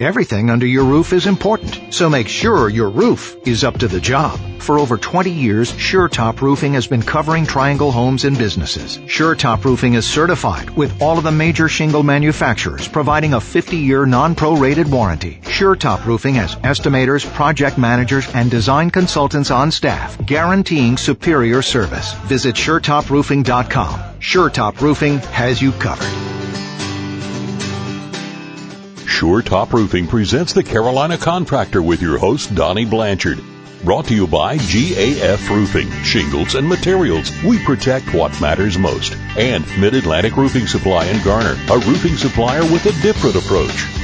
Everything under your roof is important, so make sure your roof is up to the job. For over 20 years, SureTop Roofing has been covering Triangle homes and businesses. SureTop Roofing is certified with all of the major shingle manufacturers, providing a 50-year non-prorated warranty. SureTop Roofing has estimators, project managers, and design consultants on staff, guaranteeing superior service. Visit SureTopRoofing.com. SureTop Roofing has you covered. Sure Top Roofing presents the Carolina Contractor with your host, Donnie Blanchard. Brought to you by GAF Roofing, Shingles and Materials. We protect what matters most. And Mid-Atlantic Roofing Supply in Garner, a roofing supplier with a different approach.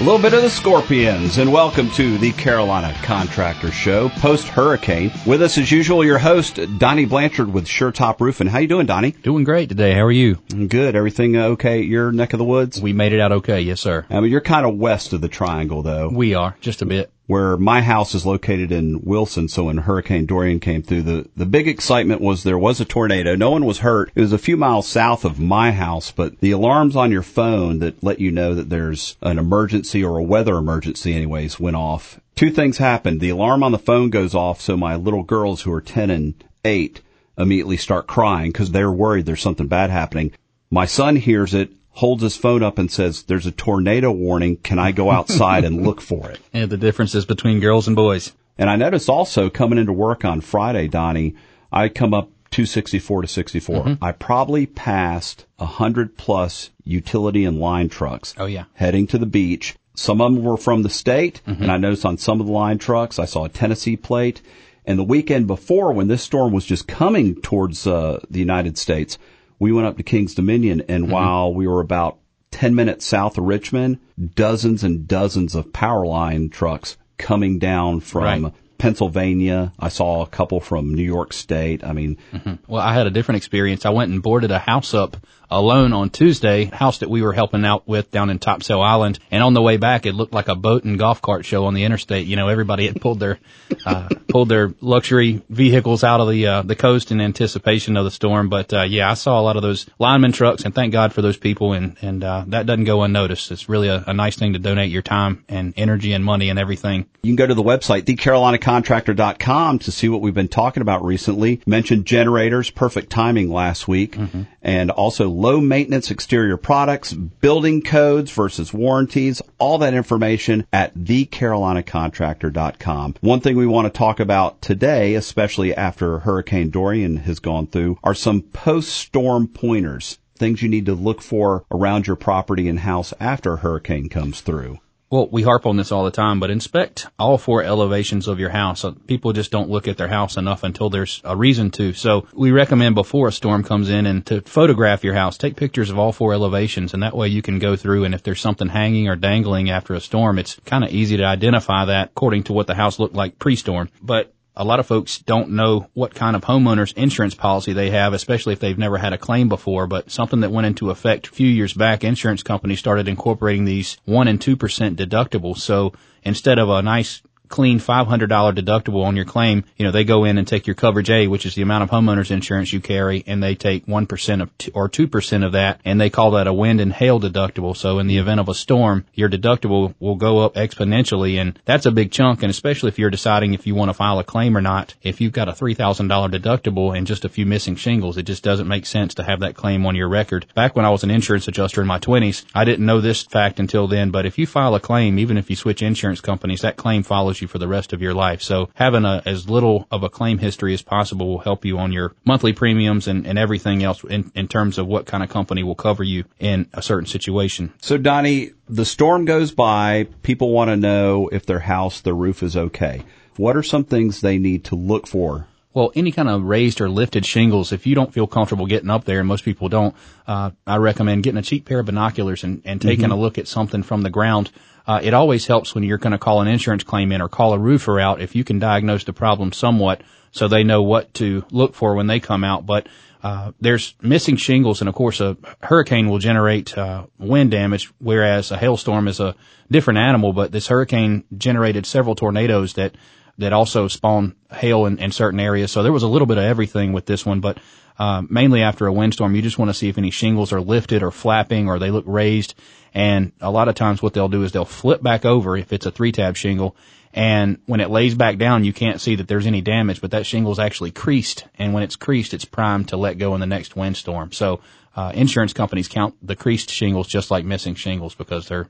A little bit of the Scorpions, and welcome to the Carolina Contractor Show post hurricane. With us as usual, your host Donnie Blanchard with Sure Top Roofing. How you doing, Donnie? Doing great today. How are you? Good. Everything uh, okay? At your neck of the woods? We made it out okay. Yes, sir. I mean, you're kind of west of the triangle, though. We are just a bit where my house is located in Wilson. So when Hurricane Dorian came through, the, the big excitement was there was a tornado. No one was hurt. It was a few miles south of my house, but the alarms on your phone that let you know that there's an emergency or a weather emergency anyways went off. Two things happened. The alarm on the phone goes off. So my little girls who are 10 and 8 immediately start crying because they're worried there's something bad happening. My son hears it holds his phone up and says, "There's a tornado warning. Can I go outside and look for it?" And the differences between girls and boys. And I noticed also coming into work on Friday, Donnie, I come up 264 to 64. Mm-hmm. I probably passed a hundred plus utility and line trucks. Oh yeah. Heading to the beach. Some of them were from the state, mm-hmm. and I noticed on some of the line trucks I saw a Tennessee plate. And the weekend before, when this storm was just coming towards uh, the United States, we went up to King's Dominion, and mm-hmm. while we were about 10 minutes south of Richmond, dozens and dozens of power line trucks coming down from right. Pennsylvania. I saw a couple from New York State. I mean, mm-hmm. well, I had a different experience. I went and boarded a house up alone on Tuesday, house that we were helping out with down in Topsail Island. And on the way back, it looked like a boat and golf cart show on the interstate. You know, everybody had pulled their, uh, pulled their luxury vehicles out of the, uh, the coast in anticipation of the storm. But, uh, yeah, I saw a lot of those lineman trucks and thank God for those people. And, and, uh, that doesn't go unnoticed. It's really a, a nice thing to donate your time and energy and money and everything. You can go to the website, thecarolinacontractor.com to see what we've been talking about recently. Mentioned generators, perfect timing last week. Mm-hmm. And also low maintenance exterior products, building codes versus warranties, all that information at thecarolinacontractor.com. One thing we want to talk about today, especially after Hurricane Dorian has gone through, are some post-storm pointers things you need to look for around your property and house after a hurricane comes through. Well, we harp on this all the time, but inspect all four elevations of your house. Uh, people just don't look at their house enough until there's a reason to. So we recommend before a storm comes in and to photograph your house, take pictures of all four elevations and that way you can go through and if there's something hanging or dangling after a storm, it's kind of easy to identify that according to what the house looked like pre-storm. But a lot of folks don't know what kind of homeowners insurance policy they have, especially if they've never had a claim before. But something that went into effect a few years back, insurance companies started incorporating these one and two percent deductibles. So instead of a nice clean $500 deductible on your claim, you know, they go in and take your coverage A, which is the amount of homeowners insurance you carry, and they take 1% of t- or 2% of that, and they call that a wind and hail deductible. So in the event of a storm, your deductible will go up exponentially, and that's a big chunk, and especially if you're deciding if you want to file a claim or not. If you've got a $3,000 deductible and just a few missing shingles, it just doesn't make sense to have that claim on your record. Back when I was an insurance adjuster in my 20s, I didn't know this fact until then, but if you file a claim, even if you switch insurance companies, that claim follows you for the rest of your life. So having a, as little of a claim history as possible will help you on your monthly premiums and, and everything else in, in terms of what kind of company will cover you in a certain situation. So Donnie, the storm goes by. People want to know if their house, their roof is okay. What are some things they need to look for Well, any kind of raised or lifted shingles, if you don't feel comfortable getting up there, and most people don't, uh, I recommend getting a cheap pair of binoculars and, and taking mm-hmm. a look at something from the ground. Uh, it always helps when you're going to call an insurance claim in or call a roofer out if you can diagnose the problem somewhat so they know what to look for when they come out. But uh, there's missing shingles, and of course, a hurricane will generate uh, wind damage, whereas a hailstorm is a different animal. But this hurricane generated several tornadoes that that also spawn hail in, in certain areas. So there was a little bit of everything with this one, but uh, mainly after a windstorm, you just want to see if any shingles are lifted or flapping or they look raised. And a lot of times, what they'll do is they'll flip back over if it's a three tab shingle and when it lays back down, you can't see that there's any damage, but that shingle is actually creased. And when it's creased, it's primed to let go in the next windstorm. So, uh, insurance companies count the creased shingles just like missing shingles because they're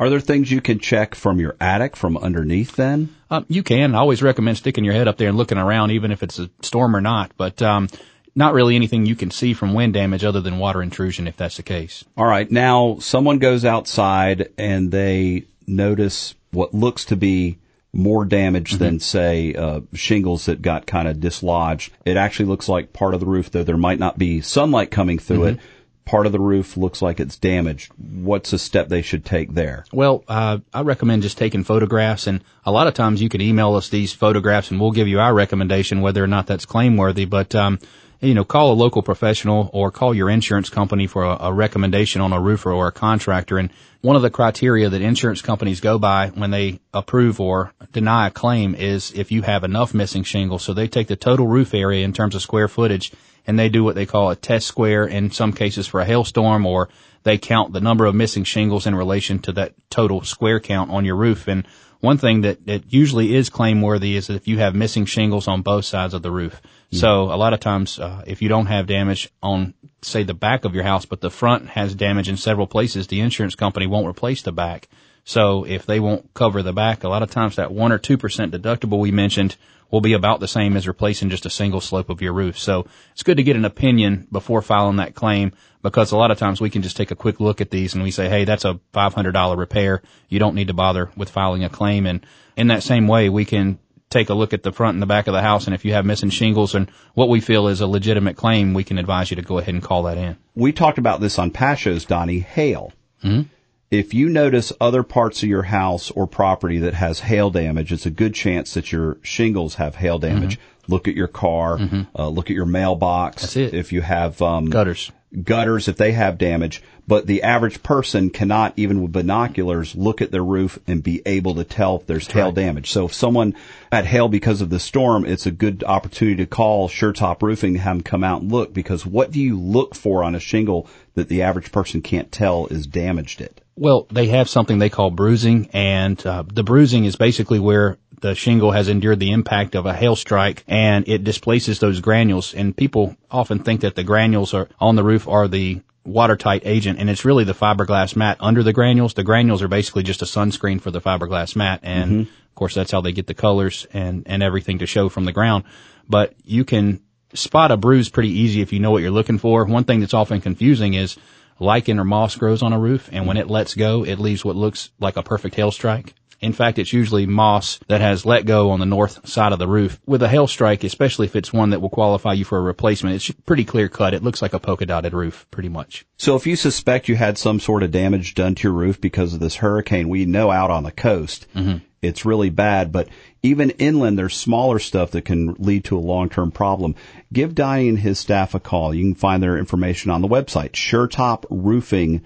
are there things you can check from your attic from underneath then? Um, you can. I always recommend sticking your head up there and looking around, even if it's a storm or not. But um, not really anything you can see from wind damage other than water intrusion, if that's the case. All right. Now, someone goes outside and they notice what looks to be more damage mm-hmm. than say uh, shingles that got kind of dislodged. It actually looks like part of the roof, though there might not be sunlight coming through mm-hmm. it. Part of the roof looks like it's damaged. What's a step they should take there? Well, uh, I recommend just taking photographs, and a lot of times you can email us these photographs, and we'll give you our recommendation whether or not that's claim worthy. But um, you know, call a local professional or call your insurance company for a, a, recommendation on a roofer or a contractor. And one of the criteria that insurance companies go by when they approve or deny a claim is if you have enough missing shingles. So they take the total roof area in terms of square footage and they do what they call a test square in some cases for a hailstorm or they count the number of missing shingles in relation to that total square count on your roof. And one thing that, that usually is claim worthy is if you have missing shingles on both sides of the roof. Mm-hmm. So a lot of times, uh, if you don't have damage on, say, the back of your house, but the front has damage in several places, the insurance company won't replace the back. So if they won't cover the back, a lot of times that one or two percent deductible we mentioned will be about the same as replacing just a single slope of your roof. So it's good to get an opinion before filing that claim because a lot of times we can just take a quick look at these and we say, hey, that's a $500 repair. You don't need to bother with filing a claim. And in that same way, we can take a look at the front and the back of the house. And if you have missing shingles and what we feel is a legitimate claim, we can advise you to go ahead and call that in. We talked about this on past shows, Donnie, hail. Mm-hmm. If you notice other parts of your house or property that has hail damage, it's a good chance that your shingles have hail damage. Mm-hmm. Look at your car. Mm-hmm. Uh, look at your mailbox. That's it. If you have um, gutters, gutters if they have damage, but the average person cannot, even with binoculars, look at their roof and be able to tell if there's That's hail right. damage. So if someone had hail because of the storm, it's a good opportunity to call SureTop Roofing to have them come out and look because what do you look for on a shingle that the average person can't tell is damaged it? Well, they have something they call bruising, and uh, the bruising is basically where the shingle has endured the impact of a hail strike and it displaces those granules. And people often think that the granules are on the roof are the watertight agent and it's really the fiberglass mat under the granules. The granules are basically just a sunscreen for the fiberglass mat. And mm-hmm. of course that's how they get the colors and, and everything to show from the ground. But you can spot a bruise pretty easy if you know what you're looking for. One thing that's often confusing is lichen or moss grows on a roof and when it lets go, it leaves what looks like a perfect hail strike. In fact, it's usually moss that has let go on the north side of the roof. With a hail strike, especially if it's one that will qualify you for a replacement, it's pretty clear cut. It looks like a polka dotted roof, pretty much. So if you suspect you had some sort of damage done to your roof because of this hurricane, we know out on the coast, mm-hmm. it's really bad, but even inland, there's smaller stuff that can lead to a long-term problem. Give Donnie and his staff a call. You can find their information on the website, SureTopRoofing.com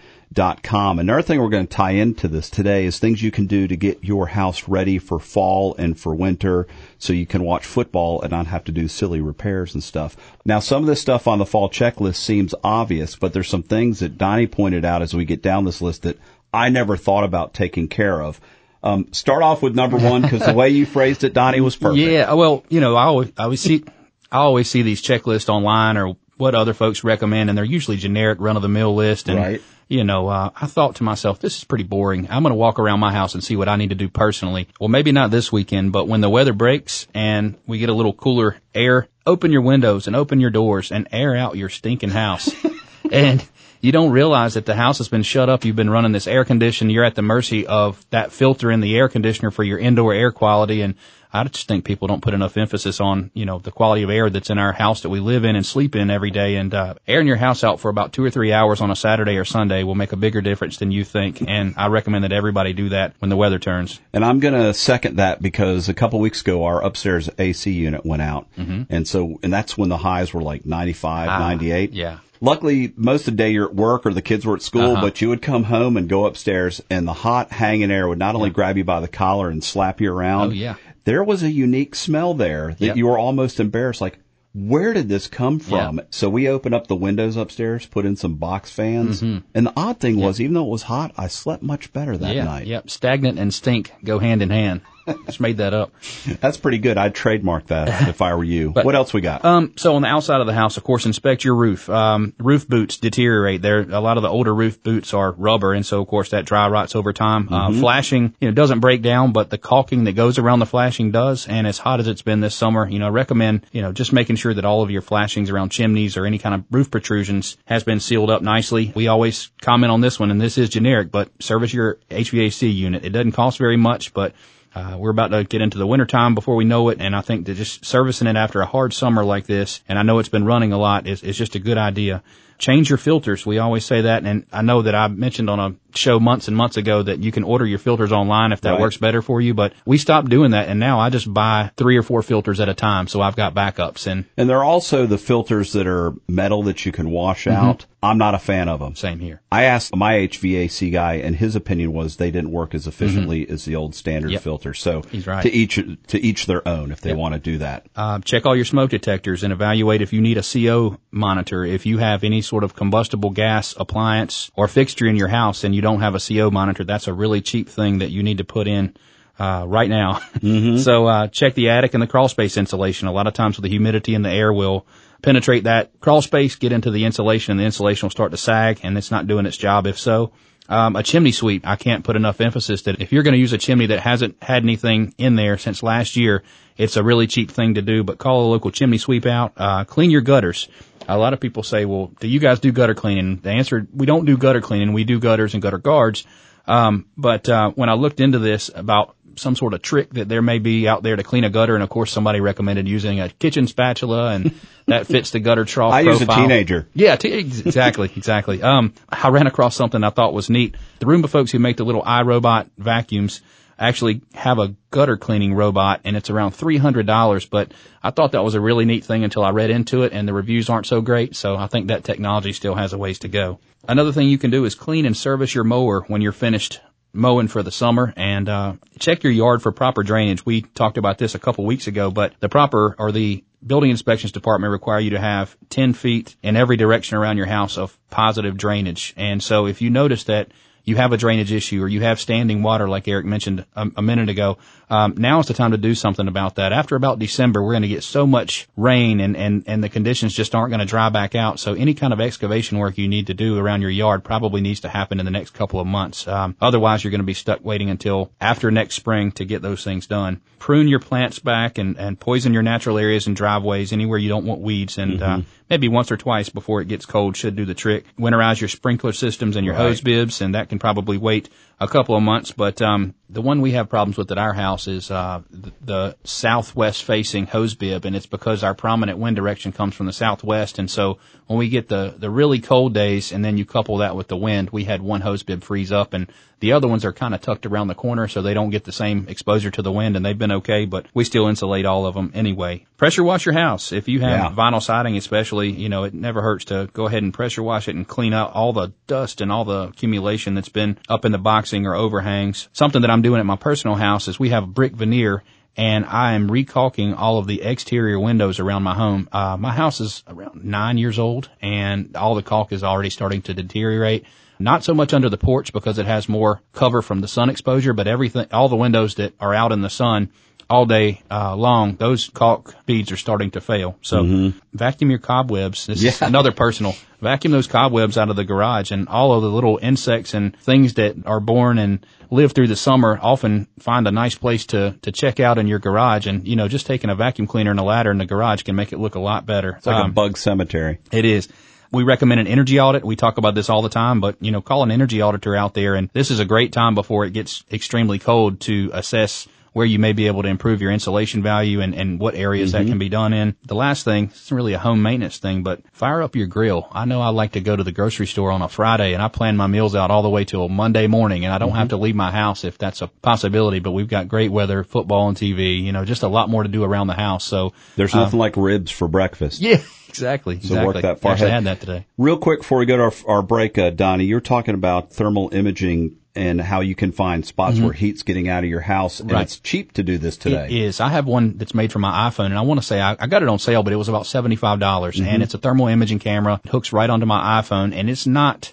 com. Another thing we're going to tie into this today is things you can do to get your house ready for fall and for winter so you can watch football and not have to do silly repairs and stuff. Now, some of this stuff on the fall checklist seems obvious, but there's some things that Donnie pointed out as we get down this list that I never thought about taking care of. Um, start off with number one because the way you phrased it, Donnie, was perfect. Yeah, well, you know, I always, I always see, I always see these checklists online or what other folks recommend, and they're usually generic, run of the mill list. And right you know, uh, I thought to myself, this is pretty boring. I'm going to walk around my house and see what I need to do personally. Well, maybe not this weekend, but when the weather breaks and we get a little cooler air, open your windows and open your doors and air out your stinking house. and you don't realize that the house has been shut up. You've been running this air conditioner. You're at the mercy of that filter in the air conditioner for your indoor air quality. And I just think people don't put enough emphasis on, you know, the quality of air that's in our house that we live in and sleep in every day. And, uh, airing your house out for about two or three hours on a Saturday or Sunday will make a bigger difference than you think. And I recommend that everybody do that when the weather turns. And I'm going to second that because a couple weeks ago our upstairs AC unit went out. Mm-hmm. And so, and that's when the highs were like 95, Ah, 98. yeah. Luckily, most of the day you're at work or the kids were at school, Uh-huh. but you would come home and go upstairs and the hot hanging air would not only grab you by the collar and slap you around. Oh, yeah. There was a unique smell there that Yep. you were almost embarrassed. Like, where did this come from? Yeah. So we opened up the windows upstairs, put in some box fans. And the odd thing was, even though it was hot, I slept much better that Mm-hmm. yeah. night. Yep. Stagnant and stink go hand in hand. Just made that up. That's pretty good. I'd trademark that if I were you. what else we got? Um, so on the outside of the house, of course, inspect your roof. Um, roof boots deteriorate. There, a lot of the older roof boots are rubber, and so of course that dry rots over time. Uh, flashing, you know, doesn't break down, but the caulking that goes around the flashing does. And as hot as it's been this summer, you know, I recommend, you know, just making sure that all of your flashings around chimneys or any kind of roof protrusions has been sealed up nicely. We always comment on this one, and this is generic, but service your HVAC unit. It doesn't cost very much, but uh, we're about to get into the winter time before we know it, and I think that just servicing it after a hard summer like this, and I know it's been running a lot, is, is just a good idea. Change your filters. We always say that, and I know that I mentioned on a show months and months ago that you can order your filters online if that Right. works better for you, but we stopped doing that, and now I just buy three or four filters at a time, so I've got backups, and And there are also the filters that are metal that you can wash Mm-hmm. out. I'm not a fan of them. same here. I asked my HVAC guy, and his opinion was they didn't work as efficiently as the old standard Mm-hmm. Yep. filter. So He's right. to each to each their own if they Yep. want to do that. Uh, check all your smoke detectors and evaluate if you need a CO monitor. If you have any sort of combustible gas appliance or fixture in your house and you don't have a CO monitor, that's a really cheap thing that you need to put in. Uh, right now. so, uh, check the attic and the crawl space insulation. A lot of times with the humidity in the air will penetrate that crawl space, get into the insulation and the insulation will start to sag and it's not doing its job. If so, um, a chimney sweep. I can't put enough emphasis that if you're going to use a chimney that hasn't had anything in there since last year, it's a really cheap thing to do. But call a local chimney sweep out. Uh, clean your gutters. A lot of people say, "Well, do you guys do gutter cleaning?" The answer: We don't do gutter cleaning. We do gutters and gutter guards. Um, but uh, when I looked into this about some sort of trick that there may be out there to clean a gutter, and of course somebody recommended using a kitchen spatula, and that fits the gutter trough. I use a teenager. Yeah, t- exactly, exactly. Um, I ran across something I thought was neat. The Roomba folks who make the little iRobot vacuums actually have a gutter cleaning robot, and it's around three hundred dollars. But I thought that was a really neat thing until I read into it, and the reviews aren't so great. So I think that technology still has a ways to go. Another thing you can do is clean and service your mower when you're finished mowing for the summer and uh, check your yard for proper drainage. We talked about this a couple weeks ago, but the proper or the building inspections department require you to have 10 feet in every direction around your house of positive drainage. And so if you notice that you have a drainage issue or you have standing water, like Eric mentioned a, a minute ago, um, now is the time to do something about that. After about December, we're going to get so much rain and, and, and the conditions just aren't going to dry back out. So any kind of excavation work you need to do around your yard probably needs to happen in the next couple of months. Um, otherwise, you're going to be stuck waiting until after next spring to get those things done. Prune your plants back and, and poison your natural areas and driveways anywhere you don't want weeds. And uh, maybe once or twice before it gets cold should do the trick. Winterize your sprinkler systems and your hose bibs, and that can probably wait a couple of months. But um, the one we have problems with at our house is uh, the, the southwest facing hose bib, and it's because our prominent wind direction comes from the southwest. And so when we get the the really cold days, and then you couple that with the wind, we had one hose bib freeze up, and the other ones are kind of tucked around the corner, so they don't get the same exposure to the wind, and they've been okay. But we still insulate all of them anyway. Pressure wash your house if you have Yeah. vinyl siding, especially. You know it never hurts to go ahead and pressure wash it and clean out all the dust and all the accumulation that's been up in the boxing or overhangs. Something that I'm doing at my personal house is we have brick veneer and I am recalking all of the exterior windows around my home. Uh, my house is around nine years old and all the caulk is already starting to deteriorate. Not so much under the porch because it has more cover from the sun exposure, but everything, all the windows that are out in the sun all day uh, long, those caulk beads are starting to fail. So vacuum your cobwebs. This is another personal. Vacuum those cobwebs out of the garage and all of the little insects and things that are born and live through the summer often find a nice place to, to check out in your garage. And, you know, just taking a vacuum cleaner and a ladder in the garage can make it look a lot better. It's like Um, a bug cemetery. it is. we recommend an energy audit. We talk about this all the time, but you know, call an energy auditor out there and this is a great time before it gets extremely cold to assess where you may be able to improve your insulation value and, and what areas mm-hmm. that can be done in. The last thing, it's really a home maintenance thing, but fire up your grill. I know I like to go to the grocery store on a Friday and I plan my meals out all the way till Monday morning and I don't mm-hmm. have to leave my house if that's a possibility, but we've got great weather, football and TV, you know, just a lot more to do around the house. So there's nothing uh, like ribs for breakfast. Yeah. Exactly. So exactly. work that far ahead. had that today. Real quick before we go to our, our break, uh, Donnie, you're talking about thermal imaging and how you can find spots mm-hmm. where heat's getting out of your house. And it's cheap to do this today. It is. I have one that's made for my iPhone and I want to say I, I got it on sale, but it was about $75 mm-hmm. and it's a thermal imaging camera. It hooks right onto my iPhone and it's not,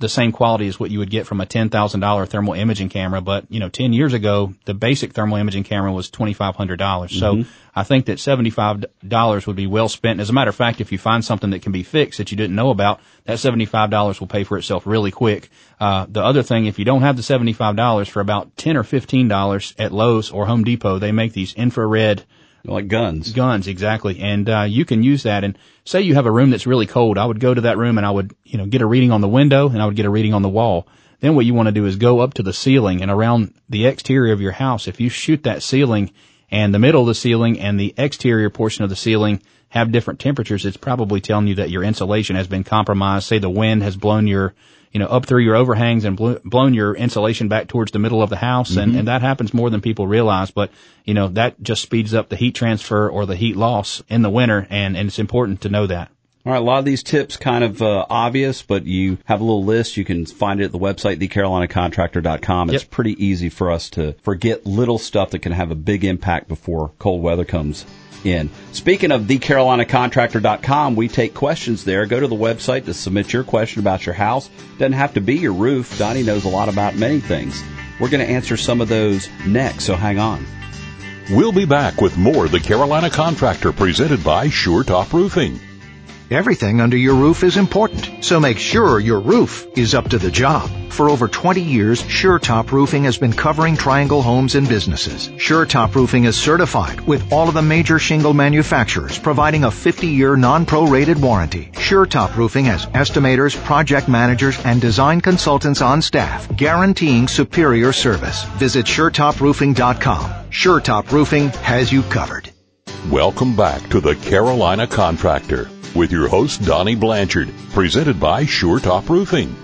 the same quality as what you would get from a $10,000 thermal imaging camera. But, you know, 10 years ago, the basic thermal imaging camera was $2,500. Mm-hmm. So I think that $75 would be well spent. As a matter of fact, if you find something that can be fixed that you didn't know about, that $75 will pay for itself really quick. Uh, the other thing, if you don't have the $75 for about 10 or $15 at Lowe's or Home Depot, they make these infrared like guns. Guns, exactly. And, uh, you can use that. And say you have a room that's really cold. I would go to that room and I would, you know, get a reading on the window and I would get a reading on the wall. Then what you want to do is go up to the ceiling and around the exterior of your house. If you shoot that ceiling and the middle of the ceiling and the exterior portion of the ceiling have different temperatures, it's probably telling you that your insulation has been compromised. Say the wind has blown your you know, up through your overhangs and blown your insulation back towards the middle of the house. Mm-hmm. And, and that happens more than people realize. But, you know, that just speeds up the heat transfer or the heat loss in the winter. And, and it's important to know that. All right, a lot of these tips kind of uh, obvious, but you have a little list. You can find it at the website, thecarolinacontractor.com. It's yep. pretty easy for us to forget little stuff that can have a big impact before cold weather comes in. Speaking of thecarolinacontractor.com, we take questions there. Go to the website to submit your question about your house. Doesn't have to be your roof. Donnie knows a lot about many things. We're going to answer some of those next, so hang on. We'll be back with more The Carolina Contractor presented by Sure Top Roofing. Everything under your roof is important, so make sure your roof is up to the job. For over 20 years, SureTop Roofing has been covering Triangle homes and businesses. SureTop Roofing is certified with all of the major shingle manufacturers, providing a 50-year non-prorated warranty. SureTop Roofing has estimators, project managers, and design consultants on staff, guaranteeing superior service. Visit SureTopRoofing.com. SureTop Roofing has you covered. Welcome back to the Carolina Contractor with your host, Donnie Blanchard, presented by Sure Top Roofing.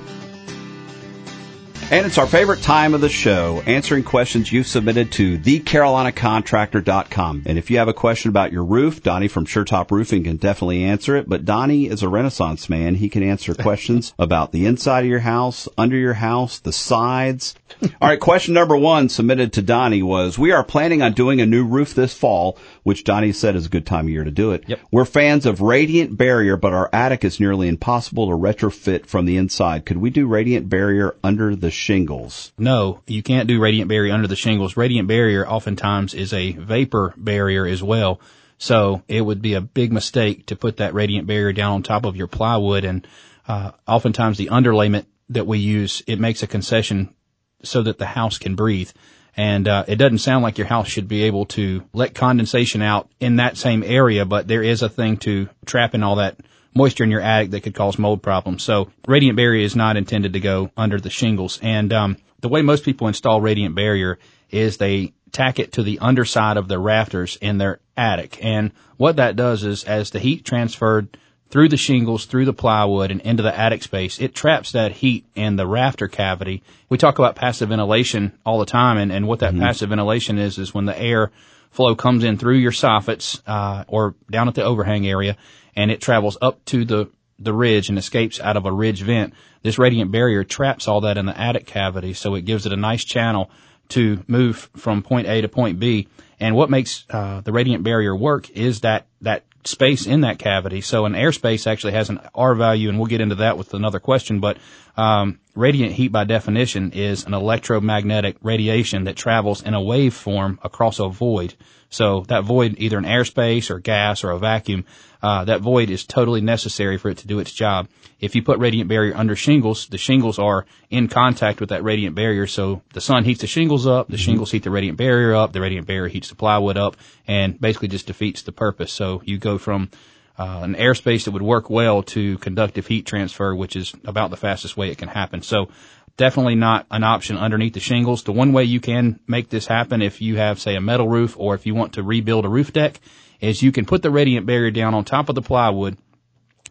And it's our favorite time of the show, answering questions you've submitted to thecarolinacontractor.com. And if you have a question about your roof, Donnie from SureTop Roofing can definitely answer it. But Donnie is a renaissance man. He can answer questions about the inside of your house, under your house, the sides. All right, question number one submitted to Donnie was, we are planning on doing a new roof this fall, which Donnie said is a good time of year to do it. Yep. We're fans of radiant barrier, but our attic is nearly impossible to retrofit from the inside. Could we do radiant barrier under the shingles? No, you can't do radiant barrier under the shingles. Radiant barrier oftentimes is a vapor barrier as well. So it would be a big mistake to put that radiant barrier down on top of your plywood and uh, oftentimes the underlayment that we use, it makes a concession so that the house can breathe. And uh, it doesn't sound like your house should be able to let condensation out in that same area, but there is a thing to trapping all that moisture in your attic that could cause mold problems. So radiant barrier is not intended to go under the shingles. And um, the way most people install radiant barrier is they tack it to the underside of the rafters in their attic. And what that does is as the heat transferred through the shingles, through the plywood, and into the attic space, it traps that heat in the rafter cavity. We talk about passive ventilation all the time, and, and what that mm-hmm. passive ventilation is, is when the air flow comes in through your soffits, uh, or down at the overhang area, and it travels up to the, the ridge and escapes out of a ridge vent. This radiant barrier traps all that in the attic cavity, so it gives it a nice channel to move from point A to point B. And what makes uh, the radiant barrier work is that that space in that cavity. So an airspace actually has an R value, and we'll get into that with another question. But um, radiant heat, by definition, is an electromagnetic radiation that travels in a wave form across a void. So that void, either an airspace or gas or a vacuum, uh, that void is totally necessary for it to do its job. If you put radiant barrier under shingles, the shingles are in contact with that radiant barrier. So the sun heats the shingles up, the mm-hmm. shingles heat the radiant barrier up, the radiant barrier heats the plywood up, and basically just defeats the purpose. So you go from uh, an airspace that would work well to conductive heat transfer, which is about the fastest way it can happen. So definitely not an option underneath the shingles. The one way you can make this happen if you have, say, a metal roof or if you want to rebuild a roof deck is you can put the radiant barrier down on top of the plywood.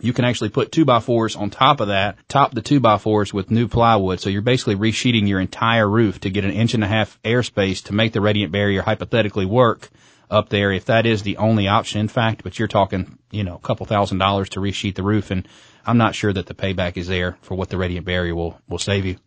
You can actually put two by fours on top of that, top the two by fours with new plywood. So you're basically resheeting your entire roof to get an inch and a half airspace to make the radiant barrier hypothetically work up there if that is the only option in fact, but you're talking, you know, a couple thousand dollars to resheet the roof and I'm not sure that the payback is there for what the radiant barrier will, will save you.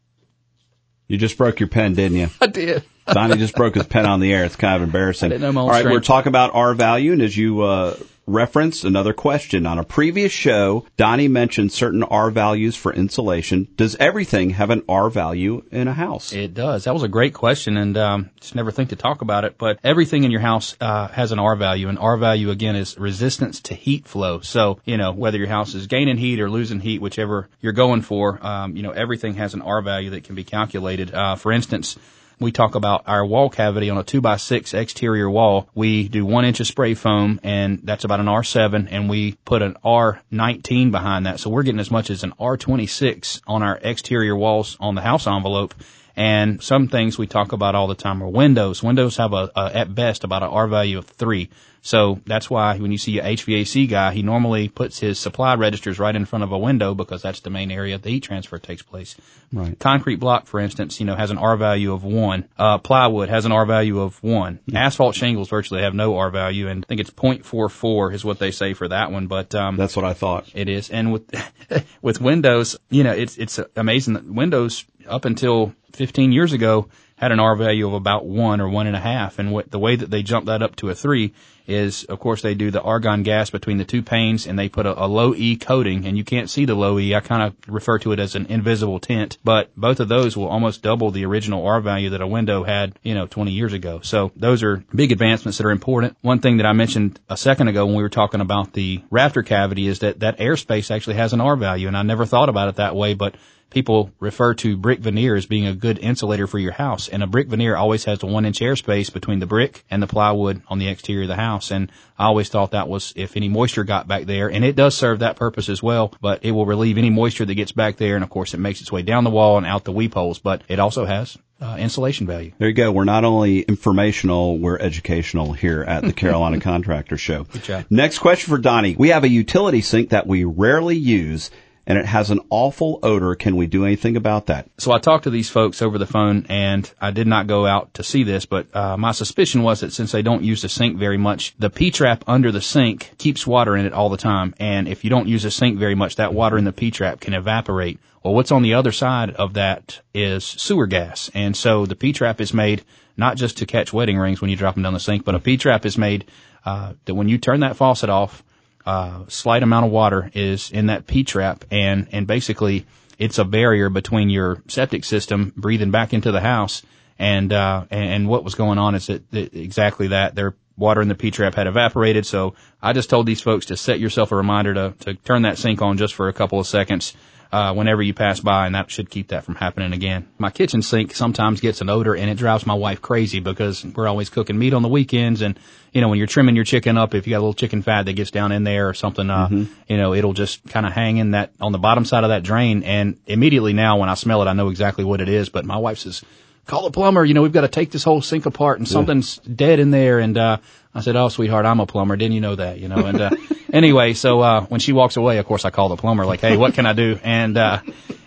You just broke your pen, didn't you? I did. Donnie just broke his pen on the air. It's kind of embarrassing. I didn't know my own All right, strength. we're talking about R value, and as you uh, referenced another question on a previous show, Donnie mentioned certain R values for insulation. Does everything have an R value in a house? It does. That was a great question, and um, just never think to talk about it. But everything in your house uh, has an R value, and R value again is resistance to heat flow. So you know whether your house is gaining heat or losing heat, whichever you're going for, um, you know everything has an R value that can be calculated. Uh, for instance. We talk about our wall cavity on a two by six exterior wall. We do one inch of spray foam and that's about an R7 and we put an R19 behind that. So we're getting as much as an R26 on our exterior walls on the house envelope. And some things we talk about all the time are windows. Windows have a, a at best about an R value of three. So that's why when you see a HVAC guy, he normally puts his supply registers right in front of a window because that's the main area the heat transfer takes place. Right. Concrete block, for instance, you know, has an R value of one. Uh, plywood has an R value of one. Asphalt shingles virtually have no R value, and I think it's 0.44 is what they say for that one. But um, That's what I thought. it is. And with with Windows, you know, it's it's amazing that Windows up until 15 years ago had an R value of about one or one and a half. And what the way that they jumped that up to a three is, of course, they do the argon gas between the two panes and they put a, a low E coating and you can't see the low E. I kind of refer to it as an invisible tint, but both of those will almost double the original R value that a window had, you know, 20 years ago. So those are big advancements that are important. One thing that I mentioned a second ago when we were talking about the rafter cavity is that that airspace actually has an R value and I never thought about it that way, but people refer to brick veneer as being a good insulator for your house. And a brick veneer always has a one inch airspace between the brick and the plywood on the exterior of the house. And I always thought that was if any moisture got back there, and it does serve that purpose as well, but it will relieve any moisture that gets back there. And of course it makes its way down the wall and out the weep holes, but it also has uh, insulation value. There you go. We're not only informational, we're educational here at the Carolina Contractor Show. Next question for Donnie. We have a utility sink that we rarely use and it has an awful odor. Can we do anything about that? So I talked to these folks over the phone and I did not go out to see this, but uh, my suspicion was that since they don't use the sink very much, the P-trap under the sink keeps water in it all the time. And if you don't use the sink very much, that water in the P-trap can evaporate. Well, what's on the other side of that is sewer gas. And so the P-trap is made not just to catch wedding rings when you drop them down the sink, but a P-trap is made uh, that when you turn that faucet off, uh, slight amount of water is in that P trap and, and basically it's a barrier between your septic system breathing back into the house and, uh, and, what was going on is that, that exactly that their water in the P trap had evaporated. So I just told these folks to set yourself a reminder to, to turn that sink on just for a couple of seconds. Uh, whenever you pass by, and that should keep that from happening again. My kitchen sink sometimes gets an odor, and it drives my wife crazy because we're always cooking meat on the weekends, and you know when you're trimming your chicken up, if you got a little chicken fat that gets down in there or something, uh, you know it'll just kind of hang in that on the bottom side of that drain, and immediately now when I smell it, I know exactly what it is. But my wife says, "Call the plumber. You know we've got to take this whole sink apart, and something's dead in there." And uh, I said, "Oh, sweetheart, I'm a plumber. Didn't you know that? You know?" And uh, anyway, so uh, when she walks away, of course, I call the plumber, like, "Hey, what can I do?" And uh,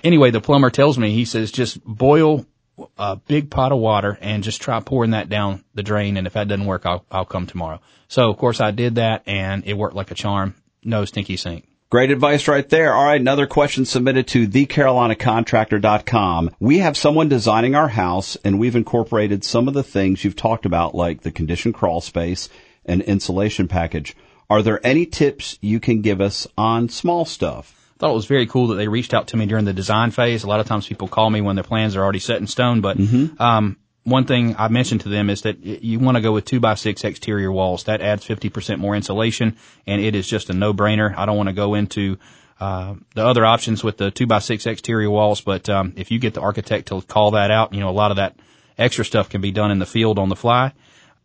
anyway, the plumber tells me he says, "Just boil a big pot of water and just try pouring that down the drain. And if that doesn't work, I'll I'll come tomorrow." So of course, I did that, and it worked like a charm. No stinky sink. Great advice right there. All right, another question submitted to thecarolinacontractor.com. We have someone designing our house and we've incorporated some of the things you've talked about like the conditioned crawl space and insulation package. Are there any tips you can give us on small stuff? I thought it was very cool that they reached out to me during the design phase. A lot of times people call me when their plans are already set in stone, but um, one thing I mentioned to them is that you want to go with two by six exterior walls. That adds 50% more insulation and it is just a no brainer. I don't want to go into uh, the other options with the two by six exterior walls, but um, if you get the architect to call that out, you know, a lot of that extra stuff can be done in the field on the fly.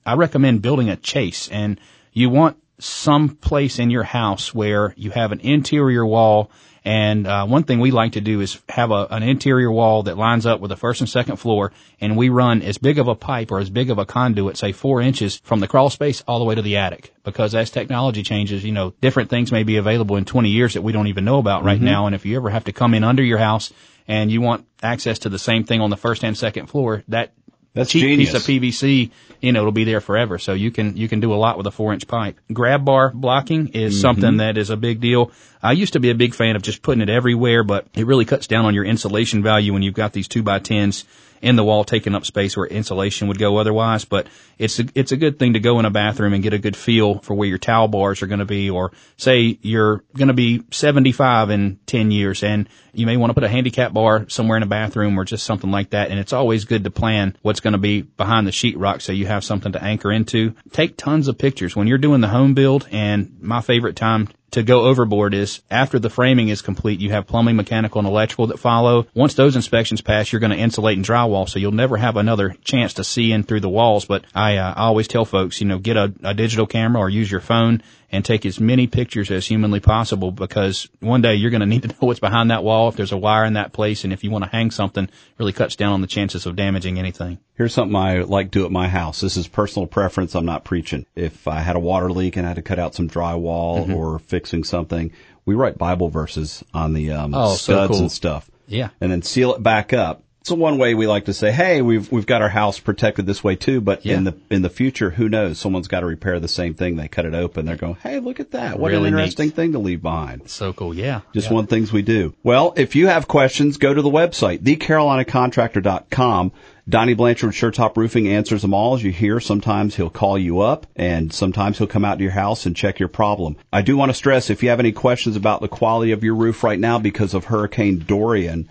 I recommend building a chase and you want some place in your house where you have an interior wall and uh, one thing we like to do is have a, an interior wall that lines up with the first and second floor, and we run as big of a pipe or as big of a conduit, say four inches, from the crawl space all the way to the attic. Because as technology changes, you know, different things may be available in 20 years that we don't even know about right mm-hmm. now. And if you ever have to come in under your house and you want access to the same thing on the first and second floor, that that's cheap genius. piece of PVC, you know, it'll be there forever. So you can you can do a lot with a four inch pipe. Grab bar blocking is mm-hmm. something that is a big deal. I used to be a big fan of just putting it everywhere, but it really cuts down on your insulation value when you've got these two by tens in the wall taking up space where insulation would go otherwise. But it's a, it's a good thing to go in a bathroom and get a good feel for where your towel bars are going to be. Or say you're going to be 75 in 10 years and you may want to put a handicap bar somewhere in a bathroom or just something like that. And it's always good to plan what's going to be behind the sheetrock so you have something to anchor into. Take tons of pictures when you're doing the home build. And my favorite time to go overboard is after the framing is complete, you have plumbing, mechanical, and electrical that follow. Once those inspections pass, you're going to insulate and drywall, so you'll never have another chance to see in through the walls. But I, uh, always tell folks, you know, get a, a digital camera or use your phone and take as many pictures as humanly possible because one day you're going to need to know what's behind that wall, if there's a wire in that place, and if you want to hang something, really cuts down on the chances of damaging anything. Here's something I like to do at my house. This is personal preference. I'm not preaching. If I had a water leak and I had to cut out some drywall mm-hmm. or fixing something, we write Bible verses on the um, oh, studs so cool. and stuff. Yeah. And then seal it back up so one way we like to say, hey, we've we've got our house protected this way too, but yeah. in the in the future, who knows? Someone's got to repair the same thing. They cut it open. They're going, hey, look at that! What really an interesting neat. thing to leave behind. So cool, yeah. Just yeah. one things we do. Well, if you have questions, go to the website thecarolinacontractor.com. Donnie Blanchard with Suretop Roofing answers them all. As you hear, sometimes he'll call you up and sometimes he'll come out to your house and check your problem. I do want to stress if you have any questions about the quality of your roof right now because of Hurricane Dorian,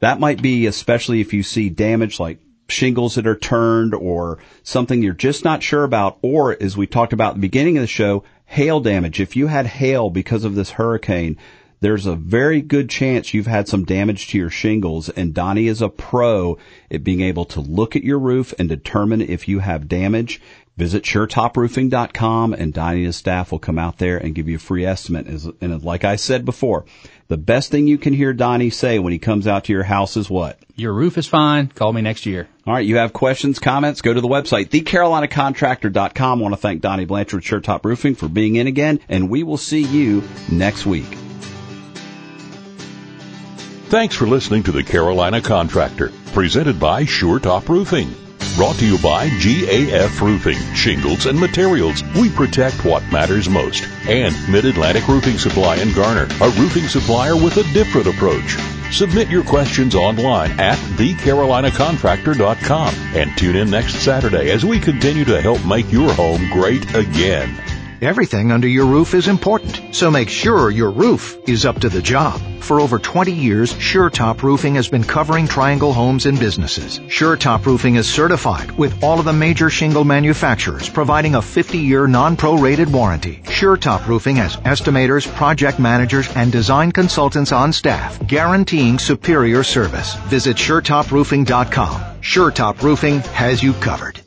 that might be especially if you see damage like shingles that are turned or something you're just not sure about, or as we talked about at the beginning of the show, hail damage. If you had hail because of this hurricane, there's a very good chance you've had some damage to your shingles and Donnie is a pro at being able to look at your roof and determine if you have damage. Visit suretoproofing.com and Donnie and his staff will come out there and give you a free estimate. And like I said before, the best thing you can hear Donnie say when he comes out to your house is what? Your roof is fine. Call me next year. All right. You have questions, comments, go to the website, thecarolinacontractor.com. I want to thank Donnie Blanchard, Suretop Roofing for being in again, and we will see you next week. Thanks for listening to the Carolina Contractor, presented by Suretop Roofing. Brought to you by GAF Roofing, Shingles and Materials. We protect what matters most. And Mid-Atlantic Roofing Supply in Garner, a roofing supplier with a different approach. Submit your questions online at thecarolinacontractor.com and tune in next Saturday as we continue to help make your home great again. Everything under your roof is important, so make sure your roof is up to the job. For over 20 years, SureTop Roofing has been covering Triangle homes and businesses. SureTop Roofing is certified with all of the major shingle manufacturers, providing a 50-year non-prorated warranty. SureTop Roofing has estimators, project managers, and design consultants on staff, guaranteeing superior service. Visit SureTopRoofing.com. SureTop Roofing has you covered.